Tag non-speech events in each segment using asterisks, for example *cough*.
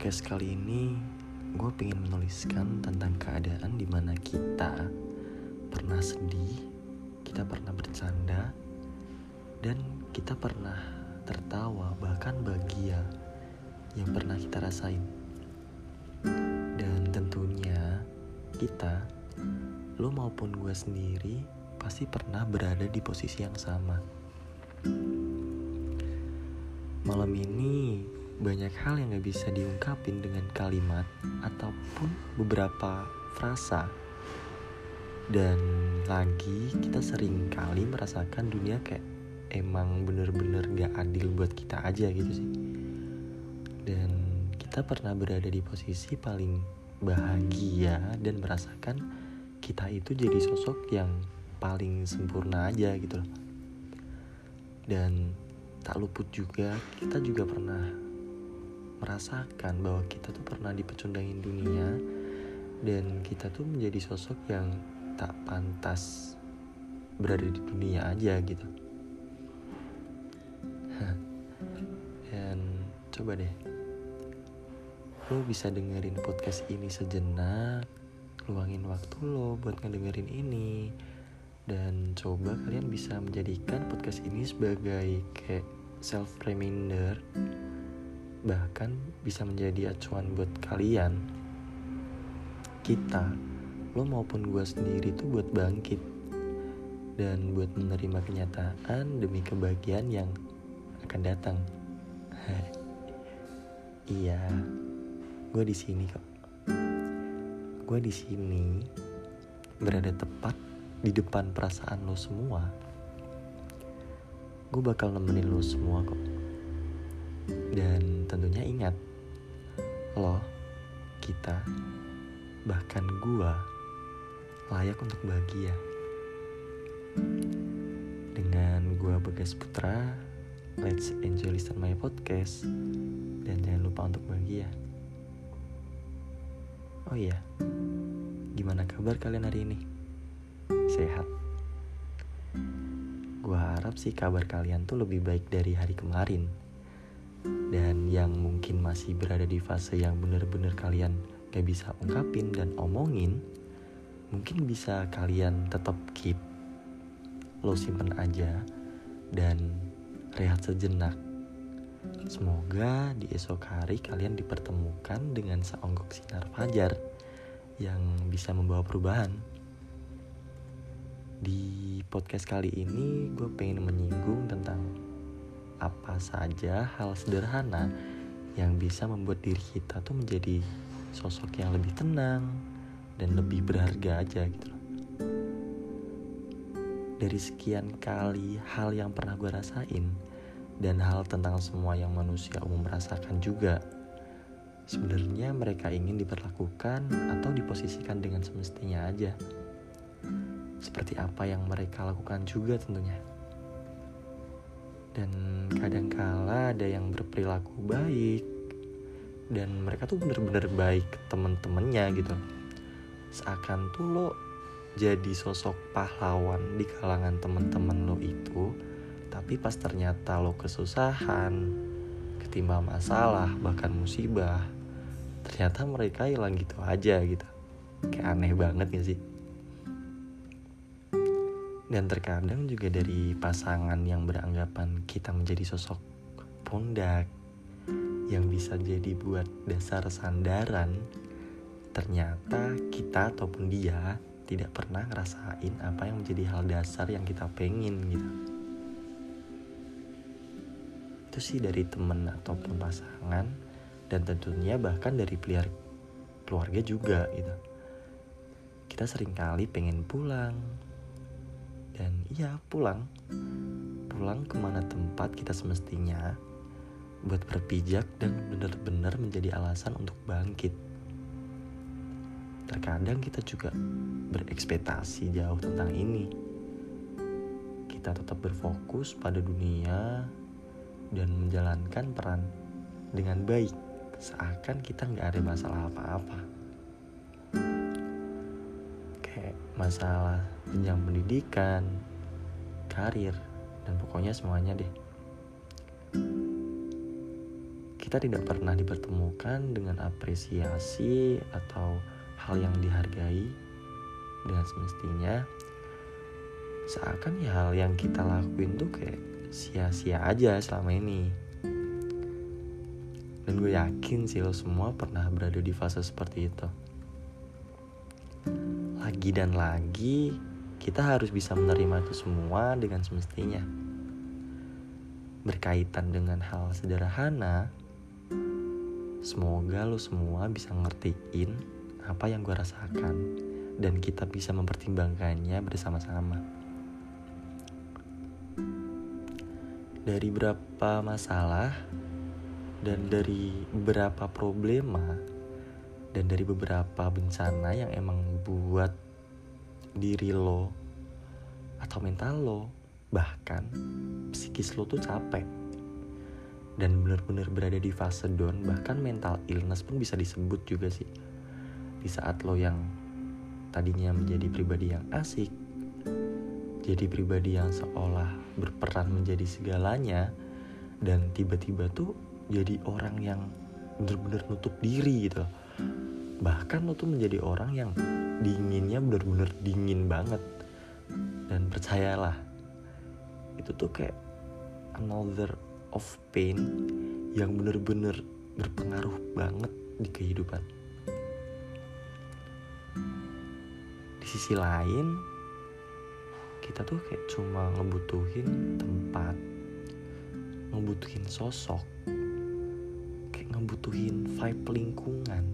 podcast kali ini gue pengen menuliskan tentang keadaan di mana kita pernah sedih, kita pernah bercanda, dan kita pernah tertawa bahkan bahagia yang pernah kita rasain. Dan tentunya kita, lo maupun gue sendiri pasti pernah berada di posisi yang sama. Malam ini banyak hal yang gak bisa diungkapin dengan kalimat ataupun beberapa frasa. Dan lagi kita sering kali merasakan dunia kayak emang bener-bener gak adil buat kita aja gitu sih. Dan kita pernah berada di posisi paling bahagia dan merasakan kita itu jadi sosok yang paling sempurna aja gitu loh. Dan tak luput juga kita juga pernah merasakan bahwa kita tuh pernah dipecundangin dunia dan kita tuh menjadi sosok yang tak pantas berada di dunia aja gitu. *laughs* Dan coba deh lo bisa dengerin podcast ini sejenak luangin waktu lo buat ngedengerin ini dan coba kalian bisa menjadikan podcast ini sebagai kayak self reminder bahkan bisa menjadi acuan buat kalian. Kita lo maupun gue sendiri tuh buat bangkit dan buat menerima kenyataan demi kebahagiaan yang akan datang. *laughs* Iya gue di sini kok. Gue di sini berada tepat di depan perasaan lo semua. Gue bakal nemenin lo semua kok dan tentunya ingat, lo, kita, bahkan gua layak untuk bahagia. Dengan gua Bagas Putra, let's enjoy listen my podcast dan jangan lupa untuk bahagia. Oh iya, gimana kabar kalian hari ini? Sehat? Gua harap sih kabar kalian tuh lebih baik dari hari kemarin dan yang mungkin masih berada di fase yang bener-bener kalian gak bisa ungkapin dan omongin mungkin bisa kalian tetap keep lo simpen aja dan rehat sejenak. Semoga di esok hari kalian dipertemukan dengan seonggok sinar fajar yang bisa membawa perubahan. Di podcast kali ini gue pengen menyinggung tentang apa saja hal sederhana yang bisa membuat diri kita tuh menjadi sosok yang lebih tenang dan lebih berharga aja gitu loh. Dari sekian kali hal yang pernah gue rasain dan hal tentang semua yang manusia umum rasakan juga, sebenarnya mereka ingin diperlakukan atau diposisikan dengan semestinya aja. Seperti apa yang mereka lakukan juga tentunya dan kadangkala ada yang berperilaku baik. Dan mereka tuh bener-bener baik ke temen-temennya gitu. Seakan tuh lo jadi sosok pahlawan di kalangan temen-temen lo itu tapi pas ternyata lo kesusahan ketimpa masalah bahkan musibah ternyata mereka hilang gitu aja gitu. Kayak aneh banget gak sih dan terkadang juga dari pasangan yang beranggapan kita menjadi sosok pundak yang bisa jadi buat dasar sandaran, ternyata kita ataupun dia tidak pernah ngerasain apa yang menjadi hal dasar yang kita pengen gitu. Itu sih dari temen ataupun pasangan dan tentunya bahkan dari peliar keluarga juga gitu. Kita sering kali pengen pulang, dan iya pulang. Pulang ke mana tempat kita semestinya buat berpijak dan benar-benar menjadi alasan untuk bangkit. Terkadang kita juga berekspektasi jauh tentang ini. Kita tetap berfokus pada dunia dan menjalankan peran dengan baik. Seakan kita nggak ada masalah apa-apa masalah jenjang pendidikan, karir, dan pokoknya semuanya deh. kita tidak pernah dipertemukan dengan apresiasi atau hal yang dihargai dengan semestinya. Seakan ya hal yang kita lakuin tuh kayak sia-sia aja selama ini. Dan gue yakin sih lo semua pernah berada di fase seperti itu lagi dan lagi kita harus bisa menerima itu semua dengan semestinya berkaitan dengan hal sederhana semoga lo semua bisa ngertiin apa yang gue rasakan dan kita bisa mempertimbangkannya bersama-sama. Dari berapa masalah dan dari beberapa problema dan dari beberapa bencana yang emang buat diri lo atau mental lo bahkan psikis lo tuh capek. Dan benar-benar berada di fase down bahkan mental illness pun bisa disebut juga sih. Di saat lo yang tadinya menjadi pribadi yang asik jadi pribadi yang seolah berperan menjadi segalanya dan tiba-tiba tuh jadi orang yang bener-bener nutup diri gitu. Bahkan lo tuh menjadi orang yang dinginnya bener-bener dingin banget. Dan percayalah itu tuh kayak another of pain yang bener-bener berpengaruh banget di kehidupan. Di sisi lain kita tuh kayak cuma ngebutuhin tempat ngebutuhin sosok kayak ngebutuhin vibe lingkungan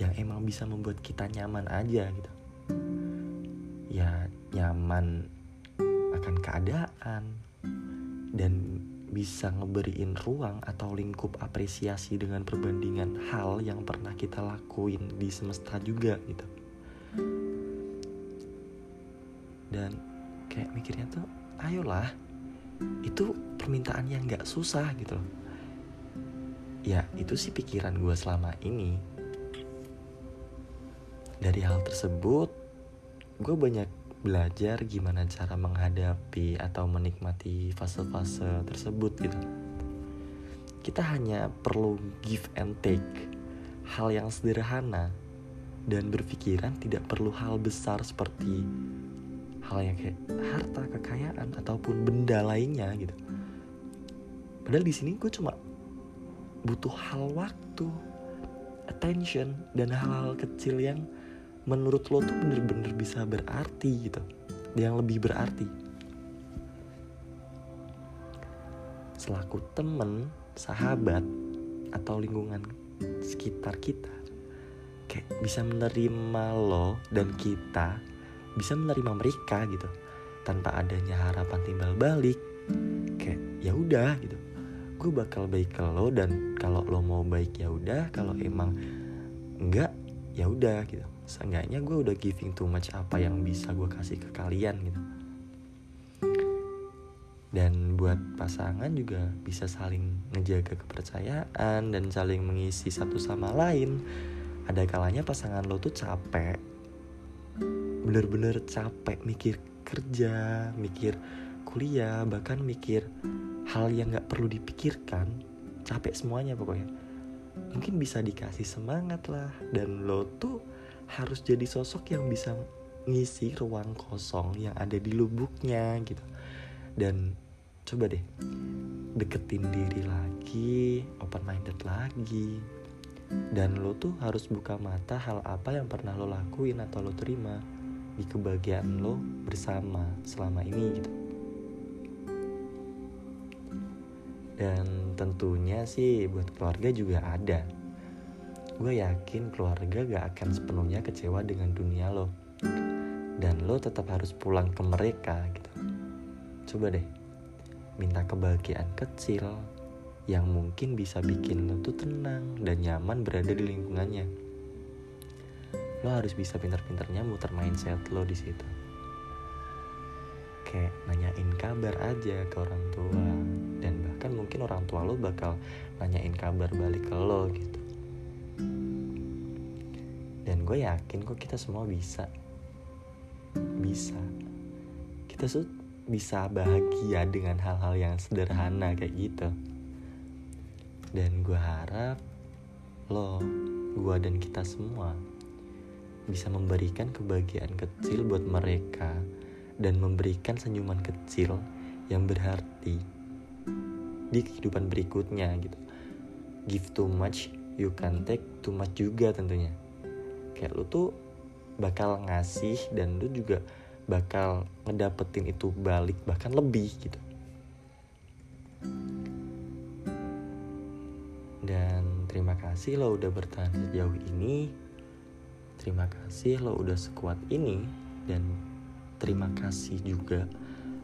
yang emang bisa membuat kita nyaman aja gitu. Ya nyaman akan keadaan dan bisa ngeberiin ruang atau lingkup apresiasi dengan perbandingan hal yang pernah kita lakuin di semesta juga gitu. Dan kayak mikirnya tuh ayolah itu permintaan yang gak susah gitu loh. Ya itu sih pikiran gue selama ini dari hal tersebut gue banyak belajar gimana cara menghadapi atau menikmati fase-fase tersebut gitu. Kita hanya perlu give and take hal yang sederhana dan berpikiran tidak perlu hal besar seperti hal yang kayak harta kekayaan ataupun benda lainnya gitu. Padahal di sini gue cuma butuh hal waktu attention dan hal-hal kecil yang menurut lo tuh bener-bener bisa berarti gitu. Yang lebih berarti. Selaku temen sahabat atau lingkungan sekitar kita kayak bisa menerima lo dan kita bisa menerima mereka gitu. Tanpa adanya harapan timbal balik kayak ya udah gitu. Gue bakal baik ke lo dan kalau lo mau baik ya udah kalau emang enggak ya udah gitu. Seenggaknya gue udah giving too much apa yang bisa gue kasih ke kalian gitu. Dan buat pasangan juga bisa saling ngejaga kepercayaan dan saling mengisi satu sama lain. Ada kalanya pasangan lo tuh capek bener-bener capek mikir kerja mikir kuliah bahkan mikir hal yang gak perlu dipikirkan. Capek semuanya pokoknya mungkin bisa dikasih semangat lah. Dan lo tuh harus jadi sosok yang bisa ngisi ruang kosong yang ada di lubuknya gitu. Dan coba deh deketin diri lagi open minded lagi. Dan lo tuh harus buka mata hal apa yang pernah lo lakuin atau lo terima di kebahagiaan lo bersama selama ini gitu. Dan tentunya sih buat keluarga juga ada. Gue yakin keluarga gak akan sepenuhnya kecewa dengan dunia lo. Dan lo tetap harus pulang ke mereka gitu. Coba deh minta kebahagiaan kecil yang mungkin bisa bikin lo tuh tenang dan nyaman berada di lingkungannya. Lo harus bisa pintar-pintarnya muter mindset lo di situ. Kayak nanyain kabar aja ke orang tua dan bahkan mungkin orang tua lo bakal nanyain kabar balik ke lo gitu. Dan gue yakin kok kita semua bisa. Bisa. Kita tuh bisa bahagia dengan hal-hal yang sederhana kayak gitu. Dan gue harap lo gue dan kita semua bisa memberikan kebahagiaan kecil buat mereka dan memberikan senyuman kecil yang berarti di kehidupan berikutnya gitu. Give too much you can take too much juga tentunya. Kayak lu tuh bakal ngasih dan lu juga bakal ngedapetin itu balik bahkan lebih gitu. Dan terima kasih lo udah bertahan sejauh ini. Terima kasih lo udah sekuat ini. Dan terima kasih juga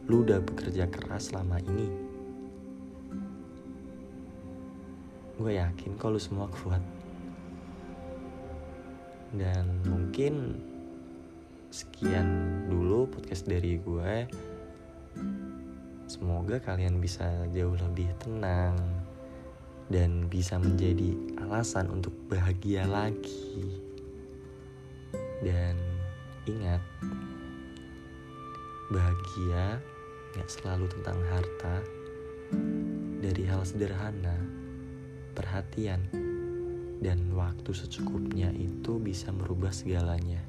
lo udah bekerja keras selama ini gue yakin kalau semua kuat. Dan mungkin sekian dulu podcast dari gue semoga kalian bisa jauh lebih tenang dan bisa menjadi alasan untuk bahagia lagi. Dan ingat, bahagia gak selalu tentang harta, dari hal sederhana, perhatian, dan waktu secukupnya itu bisa merubah segalanya.